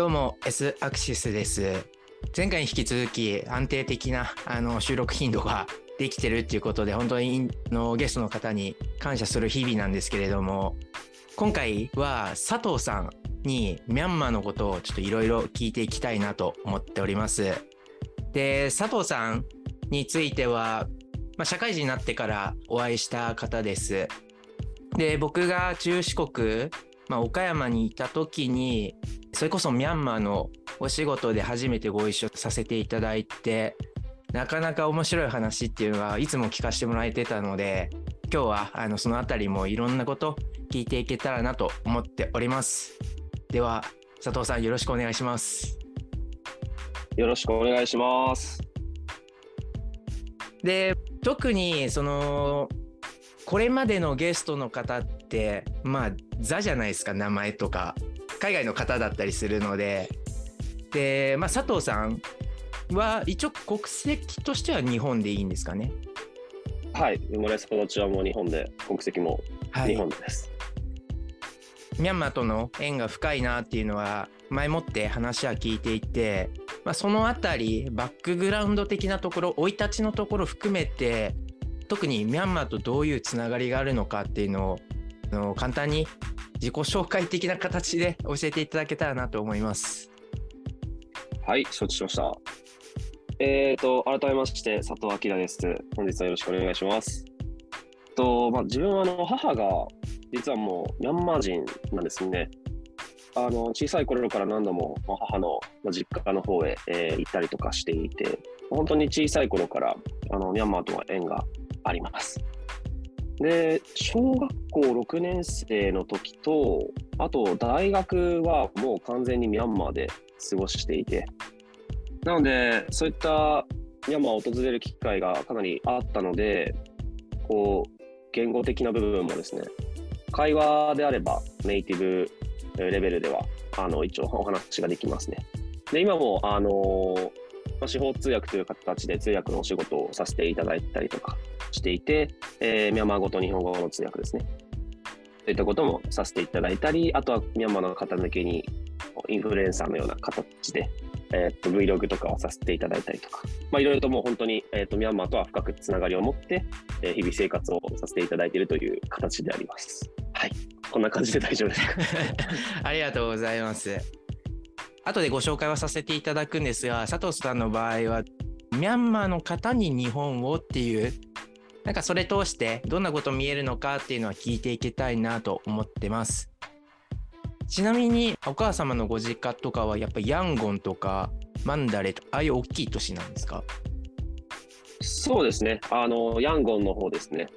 どうも S アクシスです。前回に引き続き安定的なあの収録頻度ができてるっていうことで本当にのゲストの方に感謝する日々なんですけれども今回は佐藤さんにミャンマーのことをちょっといろいろ聞いていきたいなと思っております。で佐藤さんについては、まあ、社会人になってからお会いした方です。で僕が中四国、まあ、岡山にいた時にそれこそミャンマーのお仕事で初めてご一緒させていただいてなかなか面白い話っていうのはいつも聞かせてもらえてたので今日はあのそのあたりもいろんなこと聞いていけたらなと思っておりますでは佐藤さんよろしくお願いしますよろしくお願いします。で特にそのこれまでのゲストの方ってまあザじゃないですか名前とか。海外の方だったりするので。で、まあ、佐藤さんは一応国籍としては日本でいいんですかね？はい、生まれ育ちはもう日本で、国籍もはい。日本です。ミャンマーとの縁が深いなっていうのは前もって話は聞いていて、まあ、そのあたりバックグラウンド的なところ生い立ちのところ含めて特にミャンマーとどういうつながりがあるのかっていうのをあの簡単に自己紹介的な形で教えていただけたらなと思います。はい、承知しました。えーと、改めまして、佐藤明です。本日はよろしくお願いします。と、まあ、自分はあの母が、実はもうミャンマー人なんですね。あの小さい頃から何度もま母のま実家の方へ、えー行ったりとかしていて、本当に小さい頃からあのミャンマーとは縁があります。で、小学校6年生の時と、あと大学はもう完全にミャンマーで過ごしていて、なので、そういったミャンマーを訪れる機会がかなりあったので、こう、言語的な部分もですね、会話であればネイティブレベルでは、あの、一応お話ができますね。で、今も、あのまあ司法通訳という形で通訳のお仕事をさせていただいたりとかしていて、えーミャンマー語と日本語の通訳ですね。そういったこともさせていただいたり、あとはミャンマーの方向けにインフルエンサーのような形で、えーっと Vlog とかをさせていただいたりとか、まあ、いろいろともう本当に、えーっとミャンマーとは深くつながりを持って、え日々生活をさせていただいているという形であります。はい。こんな感じで大丈夫ですか？ありがとうございます。後でご紹介はさせていただくんですが、佐藤さんの場合は、ミャンマーの方に日本をっていう、なんかそれ通してどんなこと見えるのかっていうのは聞いていきたいなと思ってます。ちなみに、お母様のご実家とかはやっぱヤンゴンとかマンダレとか、ああいう大きい都市なんですか？そうですね。あの、ヤンゴンの方ですね。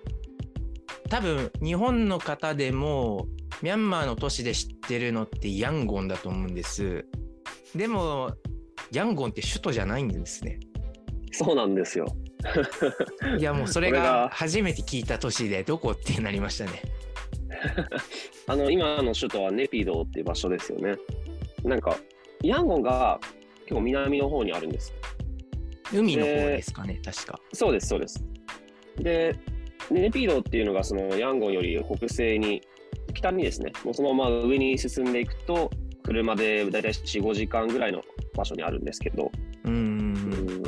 多分日本の方でもミャンマーの都市で知ってるのってヤンゴンだと思うんですでもヤンゴンって首都じゃないんですねそうなんですよ。いやもう それがが初めて聞いた都市でどこってなりましたね あの、今の首都はネピドーっていう場所ですよね。なんか、ヤンゴンが結構南の方にあるんです。海の方ですかね、確かそうです、そうです。で、ネピドーっていうのがそのヤンゴンより北西に、北にですね、もうそのまま上に進んでいくと、車でだいたい4、5時間ぐらいの場所にあるんですけど、うーんうん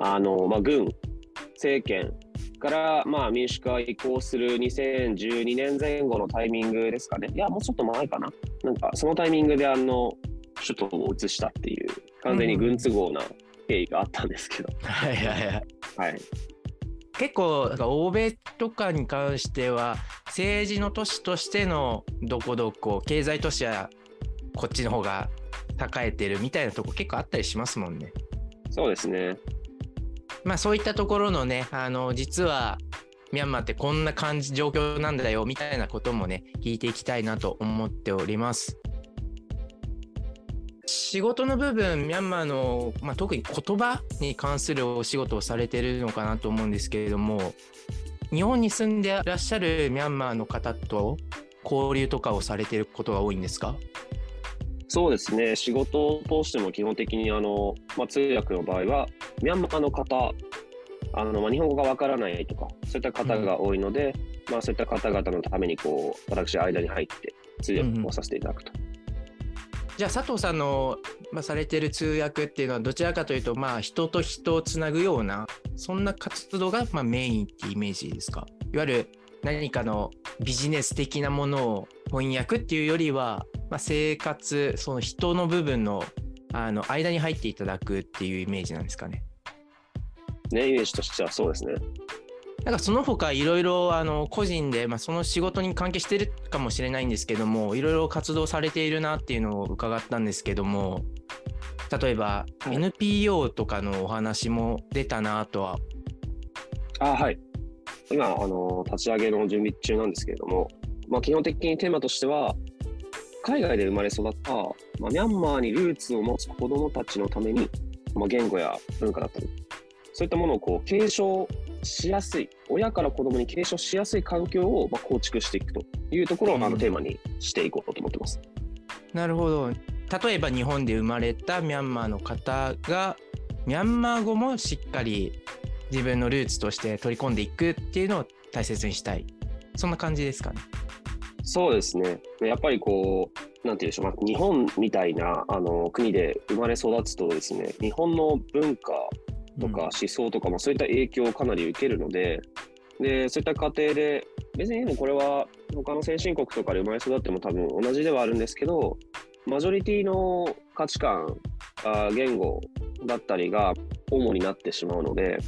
あの、まあ、軍、政権から、まあ、民主化移行する2012年前後のタイミングですかね。いや、もうちょっと前かな。なんか、そのタイミングで、あの、首都を移したっていう、完全に軍都合な経緯があったんですけど、は いはいはいはい。結構なんか欧米とかに関しては政治の都市としてのどこどこ経済都市はこっちの方が栄えてるみたいなとこ結構あったりしますもんね。そうですね。まあそういったところのね、あの、実は、ミャンマーってこんな感じ、状況なんだよ、みたいなこともね、聞いていきたいなと思っております。仕事の部分、ミャンマーの、まあ、特に言葉に関するお仕事をされてるのかなと思うんですけれども、日本に住んでらっしゃるミャンマーの方と交流とかをされてることが多いんですか？そうですね。仕事を通しても基本的に、あの、まあ、通訳の場合は、ミャンマーの方、あの、まあ、日本語がわからないとか、そういった方が多いので、まあ、そういった方々のために、こう、私、間に入って通訳をさせていただくと。じゃあ佐藤さんの、まあ、されてる通訳っていうのはどちらかというとまあ人と人をつなぐようなそんな活動がまあメインっていうイメージですか？いわゆる何かのビジネス的なものを翻訳っていうよりは、まあ、生活その人の部分のあの間に入っていただくっていうイメージなんですかね。ねイメージとしてはそうですね。なんかその他いろいろあの個人で、まあ、その仕事に関係してるかもしれないんですけどもいろいろ活動されているなっていうのを伺ったんですけども例えば NPO とかのお話も出たなとは。あはい今あの立ち上げの準備中なんですけれども、まあ、基本的にテーマとしては海外で生まれ育った、まあ、ミャンマーにルーツを持つ子どもたちのために、まあ、言語や文化だったりそういったものをこう継承しやすい、親から子供に継承しやすい環境をま構築していくというところをあのテーマにしていこうと思ってます。なるほど。例えば日本で生まれたミャンマーの方がミャンマー語もしっかり自分のルーツとして取り込んでいくっていうのを大切にしたい。そんな感じですかね。そうですね。やっぱりこう、なんていうんでしょう、まあ、日本みたいなあの国で生まれ育つとですね、日本の文化とか思想とかもそういった影響をかなり受けるので、でそういった過程で別にでもこれは他の先進国とかで生まれ育っても多分同じではあるんですけどマジョリティの価値観あ言語だったりが主になってしまうので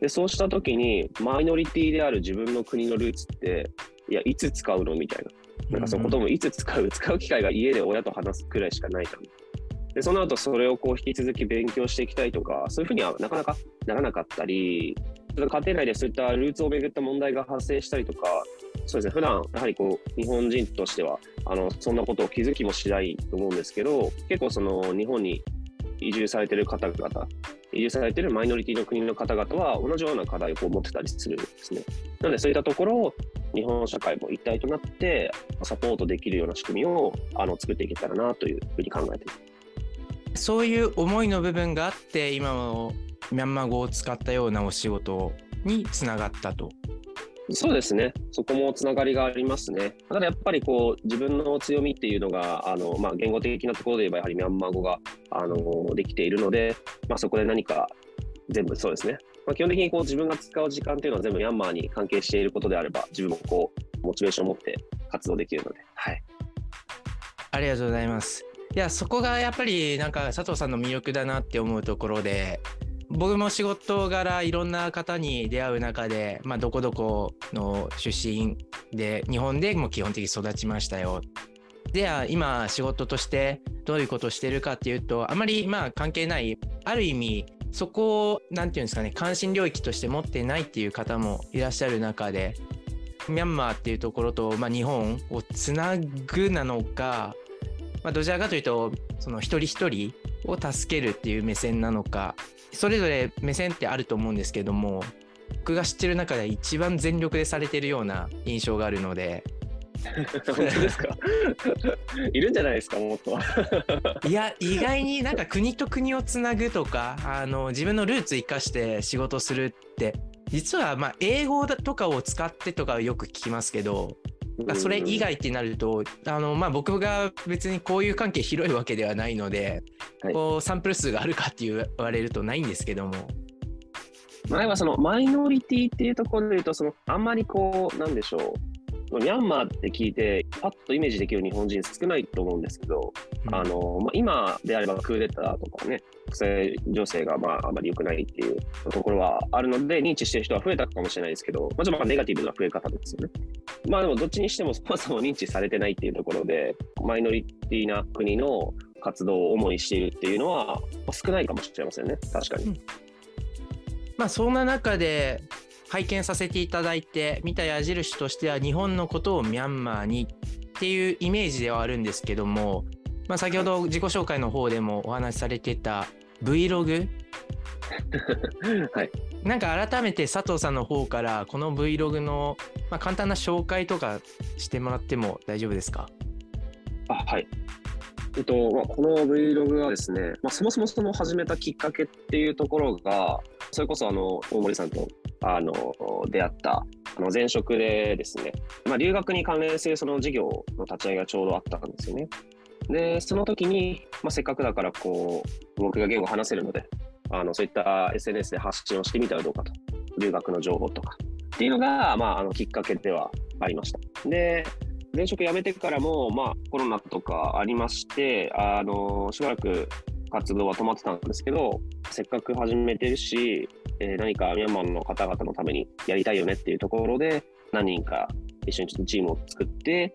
でそうした時にマイノリティである自分の国のルーツっていやいつ使うの？みたいななんかそのこともいつ使う 使う機会が家で親と話すくらいしかないじゃんでその後それをこう引き続き勉強していきたいとか、そういうふうにはなかなかならなかったり、家庭内でそういったルーツをめぐった問題が発生したりとか、そうですね、普段やはりこう日本人としてはあのそんなことを気づきもしないと思うんですけど、結構その日本に移住されてる方々、移住されてるマイノリティの国の方々は同じような課題を持ってたりするんですね。なのでそういったところを日本社会も一体となってサポートできるような仕組みをあの作っていけたらなというふうに考えています。そういう思いの部分があって今のミャンマー語を使ったようなお仕事につながったと。そうですね、そこもつながりがありますね。ただやっぱりこう自分の強みっていうのがあの、まあ、言語的なところで言えばやはりミャンマー語があのできているので、まあ、そこで何か全部そうですね、まあ、基本的にこう自分が使う時間っていうのは全部ミャンマーに関係していることであれば自分もこうモチベーションを持って活動できるので、はい、ありがとうございます。いやそこがやっぱりなんか佐藤さんの魅力だなって思うところで僕も仕事柄いろんな方に出会う中で、まあ、どこどこの出身で日本でも基本的に育ちましたよ。では今仕事としてどういうことをしてるかっていうとあまりまあ関係ないある意味そこを何て言うんですかね関心領域として持ってないっていう方もいらっしゃる中でミャンマーっていうところと、まあ、日本をつなぐなのかまあ、どちらかというとその一人一人を助けるっていう目線なのかそれぞれ目線ってあると思うんですけども僕が知ってる中で一番全力でされてるような印象があるので 本当ですか？いるんじゃないですか？もっと。いや意外になんか国と国をつなぐとかあの自分のルーツ生かして仕事するって実はまあ英語とかを使ってとかよく聞きますけどそれ以外ってなるとあの、まあ、僕が別にこういう関係広いわけではないので、はい、こうサンプル数があるかって言われるとないんですけども。前はそのマイノリティっていうところで言うとそのあんまりこうなんでしょうミャンマーって聞いてパッとイメージできる日本人少ないと思うんですけど、うん、あのまあ、今であればクーデターとかね国際情勢がまああまり良くないっていうところはあるので認知してる人は増えたかもしれないですけど、まあ、ちょっとネガティブな増え方ですよね。まあでもどっちにしてもそもそも認知されてないっていうところで、マイノリティな国の活動を主にしているっていうのは少ないかもしれませんね、確かに。うん、まあそんな中で拝見させていただいて見た矢印としては日本のことをミャンマーにっていうイメージではあるんですけども、まあ、先ほど自己紹介の方でもお話しされてた Vlog はい、なんか改めて佐藤さんの方からこの Vlog の、まあ、簡単な紹介とかしてもらっても大丈夫ですか？あはい。えっとまあ、この Vlog はですね、まあ、そもそもその始めたきっかけっていうところが、それこそあの大森さんとあの出会ったあの前職でですね、まあ、留学に関連するその事業の立ち上げがちょうどあったんですよね。で、その時に、まあ、せっかくだからこう、僕が言語話せるので、あのそういった SNS で発信をしてみたらどうかと。留学の情報とか。っていうのが、まあ、あのきっかけではありました。で、前職辞めてからも、まあ、コロナとかありまして、あのしばらく活動は止まってたんですけど、せっかく始めてるし、えー、何かミャンマーの方々のためにやりたいよねっていうところで、何人か一緒にちょっとチームを作って、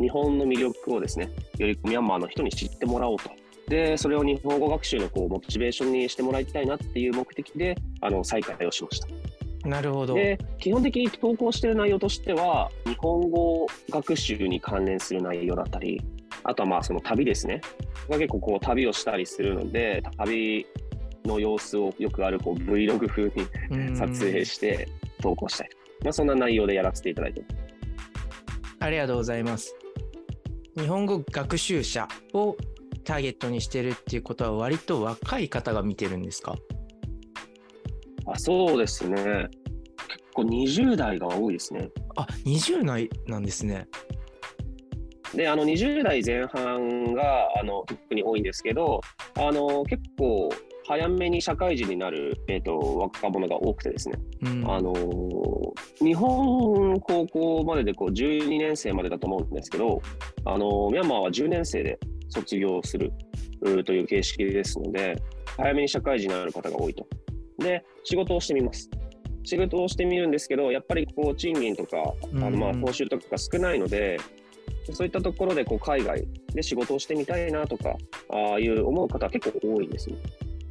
日本の魅力をですね、よりミャンマーの人に知ってもらおうと。で、それを日本語学習のこうモチベーションにしてもらいたいなっていう目的で、あの再開をしました。なるほど。で、基本的に投稿している内容としては、日本語学習に関連する内容だったり、あとはまあその旅ですね。結構こう旅をしたりするので、旅の様子をよくあるこう Vlog 風に撮影して投稿したり、まあ、そんな内容でやらせていただいて。ありがとうございます。日本語学習者をターゲットにしてるっていうことは割と若い方が見てるんですか？あそうですね。結構20代が多いですね。あ20代なんですね。で、あの20代前半があの特に多いんですけど、あの結構早めに社会人になる、えーと、若者が多くてですね、うん、あの日本高校まででこう12年生までだと思うんですけど、あのミャンマーは10年生で卒業するという形式ですので、早めに社会人になる方が多いと。で、仕事をしてみます。仕事をしてみるんですけど、やっぱりこう賃金とか、あのまあ報酬とかが少ないので、そういったところでこう海外で仕事をしてみたいなとか、ああいう思う方は結構多いんですね。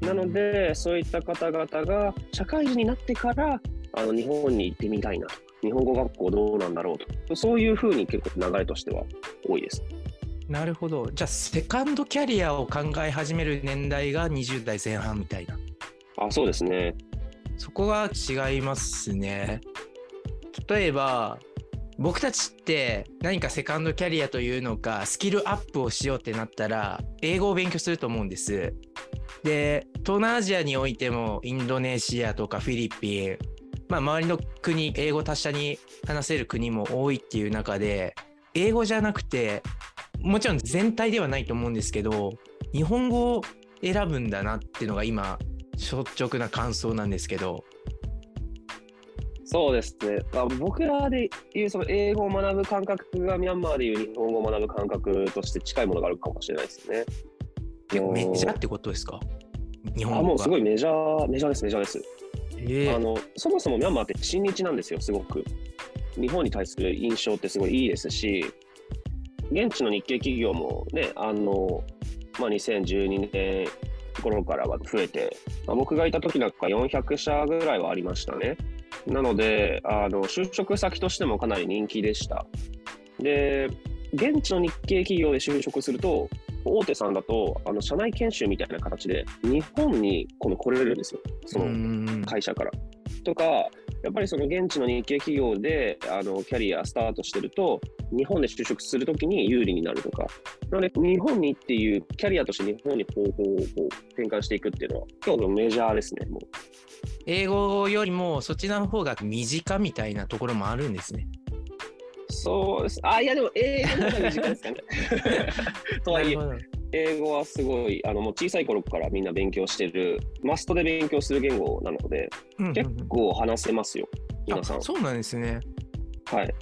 なので、そういった方々が社会人になってからあの日本に行ってみたいなと日本語学校どうなんだろうと、そういうふうに結構流れとしては多いです。なるほど。じゃあ、セカンドキャリアを考え始める年代が20代前半みたいな。あ、そうですね。そこが違いますね。例えば、僕たちって何かセカンドキャリアというのかスキルアップをしようってなったら英語を勉強すると思うんです。で東南アジアにおいてもインドネシアとかフィリピン、まあ、周りの国英語達者に話せる国も多いっていう中で英語じゃなくてもちろん全体ではないと思うんですけど日本語を選ぶんだなっていうのが今率直な感想なんですけどそうですね、まあ、僕らでいうその英語を学ぶ感覚がミャンマーでいう日本語を学ぶ感覚として近いものがあるかもしれないですよね。メジャーってことですか？日本語あもうすごいメジャー、メジャーです、メジャーです。えー、あのそもそもミャンマーって親日なんですよ、すごく。日本に対する印象ってすごいいいですし、現地の日系企業もね、あの、まあ、2012年頃からは増えて、まあ、僕がいた時なんか400社ぐらいはありましたね。なので、あの就職先としてもかなり人気でした。で、現地の日系企業で就職すると、大手さんだと、あの社内研修みたいな形で、日本にこの来れるんですよ、その会社から。とか、やっぱりその現地の日系企業であのキャリアスタートしてると、日本で就職するときに有利になるとか、なので、日本にっていうキャリアとして日本に方法をこう転換していくっていうのは、今日のメジャーですね、もう。英語よりもそちらの方が身近みたいなところもあるんですね。そうです。あ、いやでも英語の方が身近ですかね。とはいえ、英語はすごい、あのもう小さい頃からみんな勉強してる、マストで勉強する言語なので、うんうんうん、結構話せますよ、皆さん。そうなんですね。はい。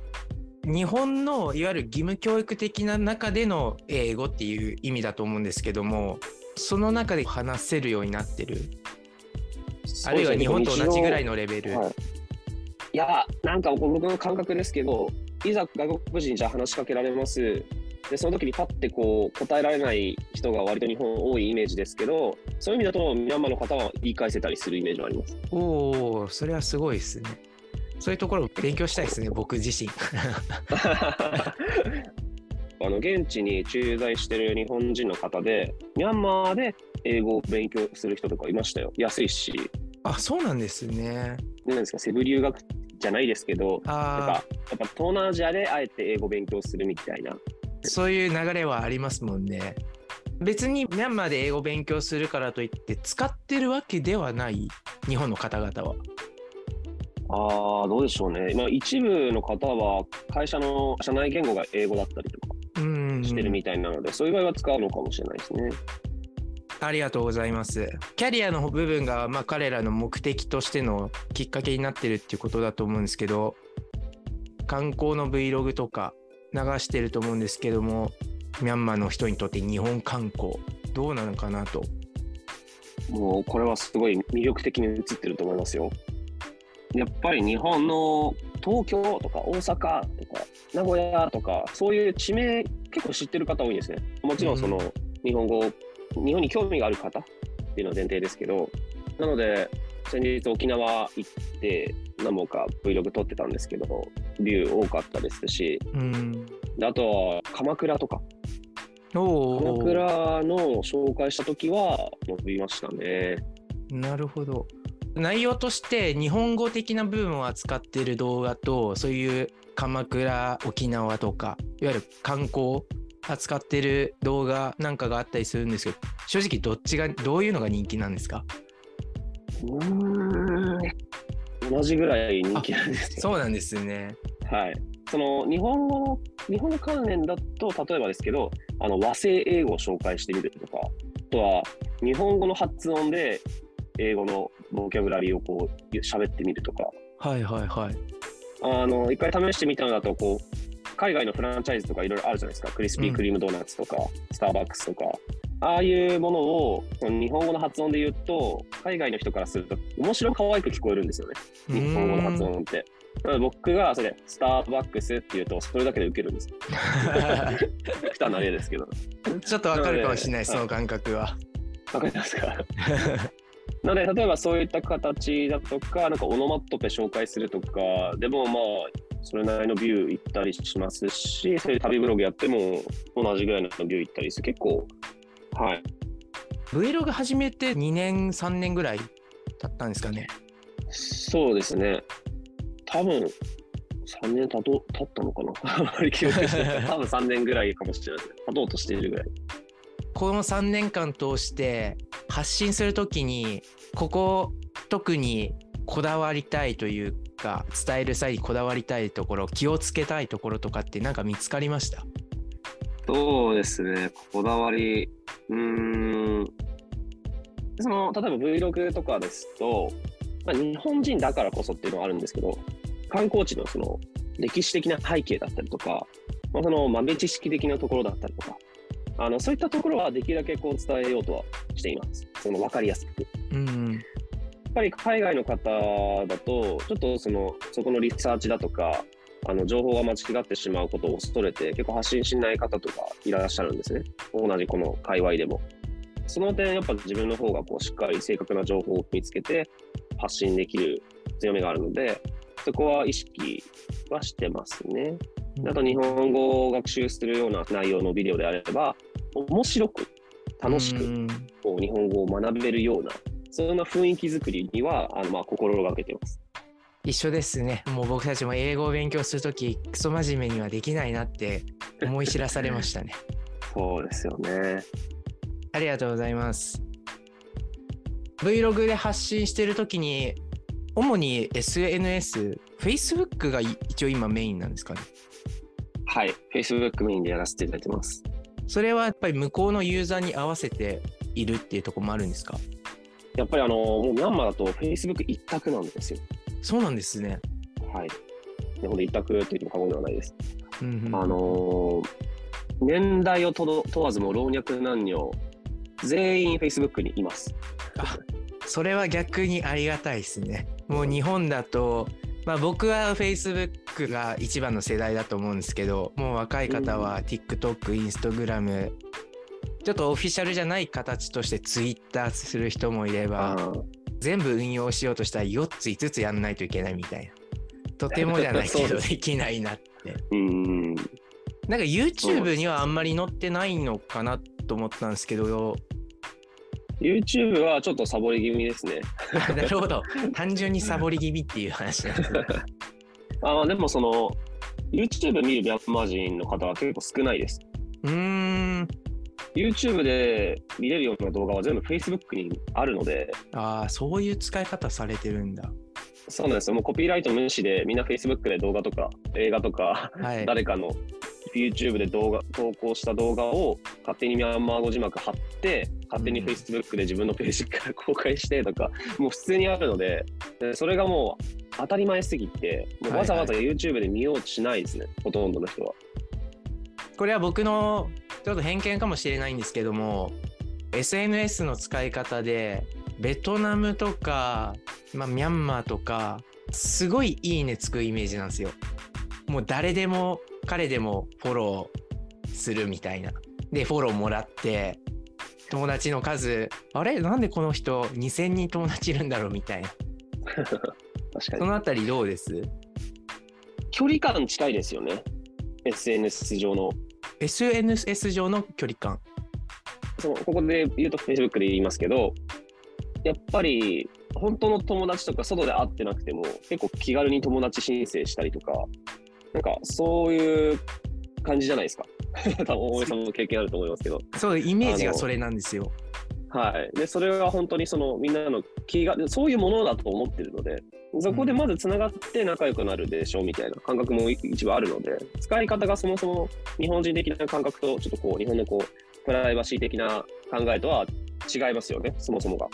日本のいわゆる義務教育的な中での英語っていう意味だと思うんですけども、その中で話せるようになってる。あるいは日本と同じぐらいのレベル。はい、いや、なんか僕の感覚ですけど、いざ外国人じゃ話しかけられます。で、その時にパッてこう答えられない人が割と日本多いイメージですけど、そういう意味だとミャンマーの方は言い返せたりするイメージはあります。おお、それはすごいですね。そういうところ勉強したいですね、僕自身。あの現地に駐在してる日本人の方で、ミャンマーで英語を勉強する人とかいましたよ。安いし。あ、そうなんですね。なんですか、セブ留学じゃないですけど、やっぱやっぱ東南アジアであえて英語勉強するみたいな。そういう流れはありますもんね。別にミャンマーで英語勉強するからといって使ってるわけではない日本の方々は。ああ、どうでしょうね。まあ、一部の方は会社の社内言語が英語だったりとか。うんしてるみたいなので、そういう場合は使うのかもしれないですね。ありがとうございます。キャリアの部分が、まあ、彼らの目的としてのきっかけになってるっていうことだと思うんですけど、観光の Vlog とか流してると思うんですけども、ミャンマーの人にとって日本観光、どうなのかなと。もうこれはすごい魅力的に映ってると思いますよ。やっぱり日本の東京とか大阪とか名古屋とかそういう地名結構知ってる方多いんですね。もちろんその日本語、日本に興味がある方っていうのは前提ですけど、なので先日沖縄行って何本か Vlog 撮ってたんですけど、ビュー多かったですし、うん。であとは鎌倉とか、お鎌お。倉の紹介した時は伸びましたね。なるほど。内容として日本語的な部分を扱っている動画とそういう鎌倉沖縄とかいわゆる観光扱ってる動画なんかがあったりするんですけど正直どっちがどういうのが人気なんですか？同じぐらい人気なんですよ。そうなんですね。はい。その日本語の、日本語関連だと、例えばですけど、あの和製英語を紹介してみるとか、あとは日本語の発音で英語のボキャブラリーをこう喋ってみるとか、はいはいはい。あの、一回試してみたのだと、こう、海外のフランチャイズとかいろいろあるじゃないですか。クリスピークリームドーナツとか、スターバックスとか。ああいうものをその日本語の発音で言うと、海外の人からすると面白可愛く聞こえるんですよね。日本語の発音って。僕がそれ、スターバックスって言うと、それだけで受けるんですよ。極端な例ですけど。ちょっとわかるかもしれないはいその感覚は。わかりますか？なので、例えばそういった形だとか、なんかオノマトペ紹介するとか、でもまあ、それなりのビュー行ったりしますし、そういう旅ブログやっても同じぐらいのビュー行ったりする。結構、はい。Vlog 始めて2年3年ぐらい経ったんですかね。そうですね。多分、3年経と経ったのかな あまり記憶してない。多分3年ぐらいかもしれない。経とうとしているぐらい。この3年間通して発信するときにここ特にこだわりたいというか伝える際にこだわりたいところ気をつけたいところとかってなんか見つかりました？そうですね、こだわり、うーん、その例えば Vlog とかですと、まあ、日本人だからこそっていうのはあるんですけど、観光地のその歴史的な背景だったりとか、まあ、その豆知識的なところだったりとか、あのそういったところはできるだけこう伝えようとはしています。その分かりやすく。うんやっぱり海外の方だと、ちょっとそのそこのリサーチだとか、あの情報が間違ってしまうことを恐れて、結構発信しない方とかいらっしゃるんですね。同じこの界隈でも。その点、やっぱ自分の方がこうしっかり正確な情報を見つけて発信できる強みがあるので、そこは意識はしてますね。あと日本語を学習するような内容のビデオであれば、面白く、楽しく、うんこう日本語を学べるような、そんな雰囲気作りにはあのまあ心がけてます。一緒ですねもう僕たちも英語を勉強するときクソ真面目にはできないなって思い知らされましたね そうですよね。ありがとうございます Vlog で発信してるときに主に SNS Facebook が一応今メインなんですかねはい。Facebook メインでやらせていただいてます。それはやっぱり向こうのユーザーに合わせているっていうところもあるんですか？やっぱりあの、もうミャンマーだと Facebook 一択なんですよ。そうなんですね。はい。でほんで一択って言っても過言ではないです。うんうんあのー年代をとど問わずもう老若男女、全員 Facebook にいます。それは逆にありがたいですね。もう日本だと、まあ、僕は Facebook が一番の世代だと思うんですけどもう若い方は TikTok、Instagram ちょっとオフィシャルじゃない形として Twitter する人もいればあ全部運用しようとしたら4つ5つやんないといけないみたいな。とてもじゃないけど できないなって。うん。なんか YouTube にはあんまり載ってないのかなと思ったんですけど。YouTube はちょっとサボり気味ですね。あ なるほど。単純にサボり気味っていう話なんですね。あーでもその、YouTube 見るミャンマー人の方は結構少ないです。うーん YouTube で見れるような動画は全部 Facebook にあるので、ああそういう使い方されてるんだそうなんですよ。もうコピーライト無視でみんな Facebook で動画とか映画とかはい誰かの YouTube で動画投稿した動画を勝手にミャンマー語字幕貼って勝手に Facebook で自分のページから公開してとか、もう普通にあるのででそれがもう当たり前すぎてもうわざわざ YouTube で見ようとしないですね、ほとんどの人は。これは僕のちょっと偏見かもしれないんですけども SNS の使い方でベトナムとか、まあ、ミャンマーとかすごいいいねつくイメージなんですよ。もう誰でも彼でもフォローするみたいな。でフォローもらって友達の数あれ？なんでこの人2,000人友達いるんだろうみたいな。確かそに。のあたりどうです？距離感近いですよね。SNS 上の。?SNS 上の距離感。そのここで言うと Facebook で言いますけど、やっぱり本当の友達とか外で会ってなくても結構気軽に友達申請したりとか、なんかそういう感じじゃないですか。多分大江さんも経験あると思いますけど。そうイメージがそれなんですよ。はい。で、それが本当にそのみんなの気が、そういうものだと思ってるので、そこでまずつながって仲良くなるでしょうみたいな感覚も一部あるので、使い方がそもそも日本人的な感覚とちょっとこう日本のこうプライバシー的な考えとは違いますよね、そもそもが。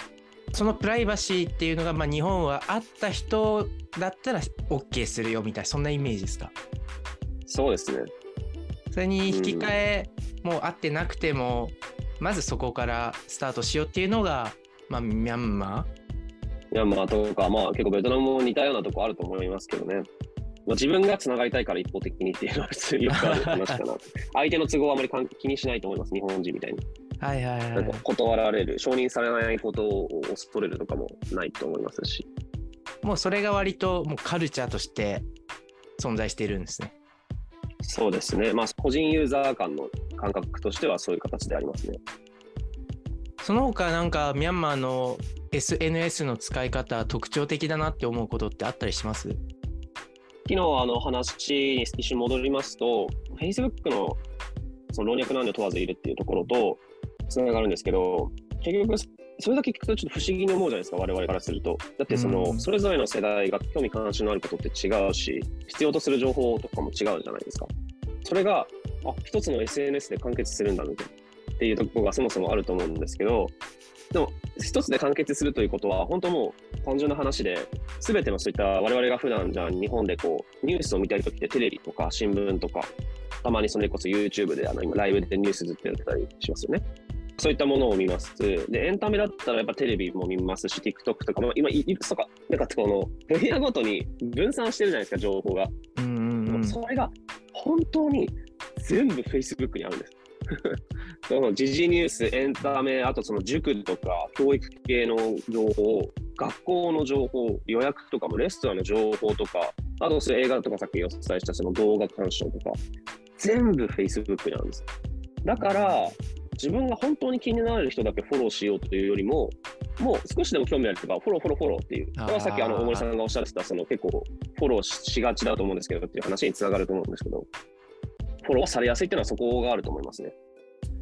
そのプライバシーっていうのが、まあ、日本は会った人だったら OK するよみたいなそんなイメージですか？そうですね。それに引き換え、もう会ってなくてもまずそこからスタートしようっていうのが、まあ、ミャンマミャンマーとか、まあ結構ベトナムも似たようなとこあると思いますけどね。まあ、自分がつながりたいから一方的にっていうのは普通によくある話かな。相手の都合はあまり関気にしないと思います、日本人みたいに。ーはいはいはなんかい断られる、承認されないことを恐れるとかもないと思いますし。もうそれが割ともうカルチャーとして存在しているんですねそうですね。まあ個人ユーザー間の感覚としてはそういう形でありますね。その他なんかミャンマーの SNS の使い方特徴的だなって思うことってあったりします？昨日あの話に一瞬戻りますと、Facebook のその老若男女問わずいるっていうところとつながるんですけど、結局、それだけ聞くとちょっと不思議に思うじゃないですか、我々からすると。だってその、うんそれぞれの世代が興味関心のあることって違うし、必要とする情報とかも違うじゃないですか。それが、あ一つの SNS で完結するんだみたいなっていうところがそもそもあると思うんですけど、でも、一つで完結するということは、本当もう単純な話で、すべてのそういった我々が普段じゃあ日本でこうニュースを見たいときってテレビとか新聞とか、たまにそれこそ YouTube であの今ライブでニュースずっとやってたりしますよね。そういったものを見ます。で、エンタメだったらやっぱテレビも見ますし、TikTok とかも今いいくつとか、なんかこの分野ごとに分散してるじゃないですか、情報が。うんうんうんそれが本当に全部 Facebook にあるんです。その時事ニュース、エンタメ、あとその塾とか教育系の情報、学校の情報、予約とかもレストランの情報とか、あとそれ映画とかさっきお伝えしたその動画鑑賞とか、全部 Facebook にあるんです。だから、自分が本当に気になる人だけフォローしようというよりも、もう少しでも興味ある人がフォロー、フォロー、フォローっていう。これはさっきあの大森さんがおっしゃってた、その結構フォローしがちだと思うんですけどっていう話につながると思うんですけど、フォローされやすいっていうのはそこがあると思いますね。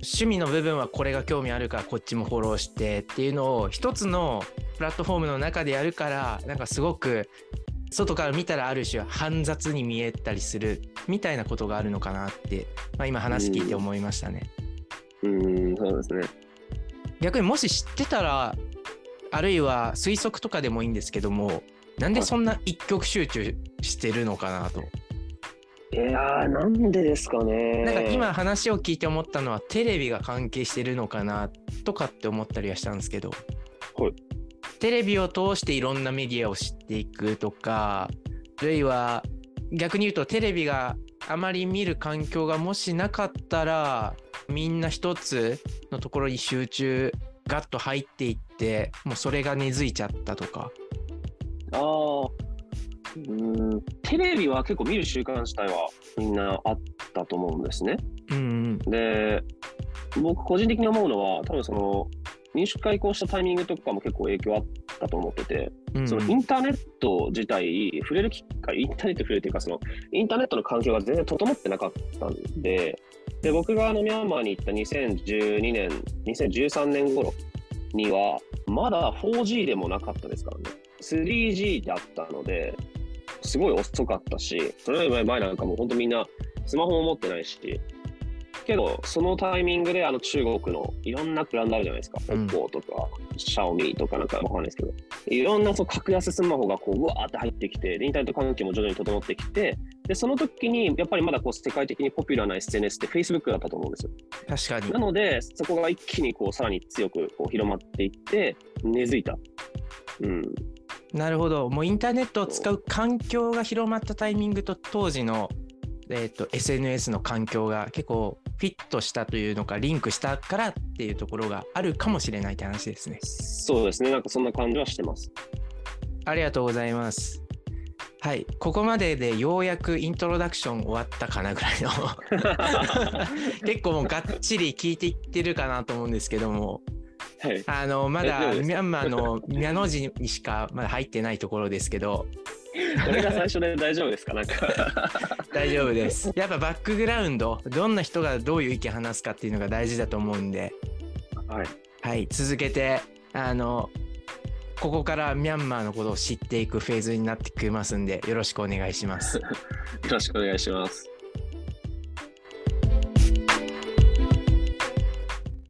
趣味の部分はこれが興味あるからこっちもフォローしてっていうのを一つのプラットフォームの中でやるからなんかすごく外から見たらある種煩雑に見えたりするみたいなことがあるのかなって、まあ、今話聞いて思いましたね。うーん、そうですね。逆にもし知ってたらあるいは推測とかでもいいんですけどもなんでそんな一極集中してるのかなと。いやー、なんでですかね。なんか今話を聞いて思ったのはテレビが関係してるのかなとかって思ったりはしたんですけど、はいテレビを通していろんなメディアを知っていくとかあるいは逆に言うとテレビがあまり見る環境がもしなかったらみんな一つのところに集中ガッと入っていってもうそれが根付いちゃったとか。ああ、うーん、テレビは結構見る習慣自体はみんなあったと思うんですね。うんで、僕個人的に思うのは、多分その民主化移行したタイミングとかも結構影響あったと思ってて、うんうんそのインターネット自体、触れる機会、インターネットに触れるというか、そのインターネットの環境が全然整ってなかったんで、で僕があのミャンマーに行った2012年、2013年頃には、まだ 4G でもなかったですからね。3G だったので、すごい遅かったし、それより前なんかもう本当みんなスマホも持ってないし、けど、そのタイミングであの中国のいろんなブランドあるじゃないですか。うん OPPO とか、Xiaomi とかなんかわかんないですけど、いろんなそう格安スマホがこう、うわーって入ってきて、でインターネット環境も徐々に整ってきて、で、その時にやっぱりまだこう世界的にポピュラーな SNS って Facebook だったと思うんですよ。確かにな。ので、そこが一気にこうさらに強くこう広まっていって、根付いた。うん。なるほど。もうインターネットを使う環境が広まったタイミングと当時の、えー、と SNS の環境が結構フィットしたというのかリンクしたからっていうところがあるかもしれないって話ですね。そうですね。なんかそんな感じはしてます。ありがとうございます。はい、ここまででようやくイントロダクション終わったかなぐらいの 結構もうがっちり聞いていってるかなと思うんですけどもはい。あのまだミャンマーのミャの字にしかまだ入ってないところですけどこれが最初で大丈夫ですか？なんか。大丈夫です。やっぱバックグラウンドどんな人がどういう意見話すかっていうのが大事だと思うんで、はい。はい、続けてあのここからミャンマーのことを知っていくフェーズになってきますんでよろしくお願いします。よろしくお願いします。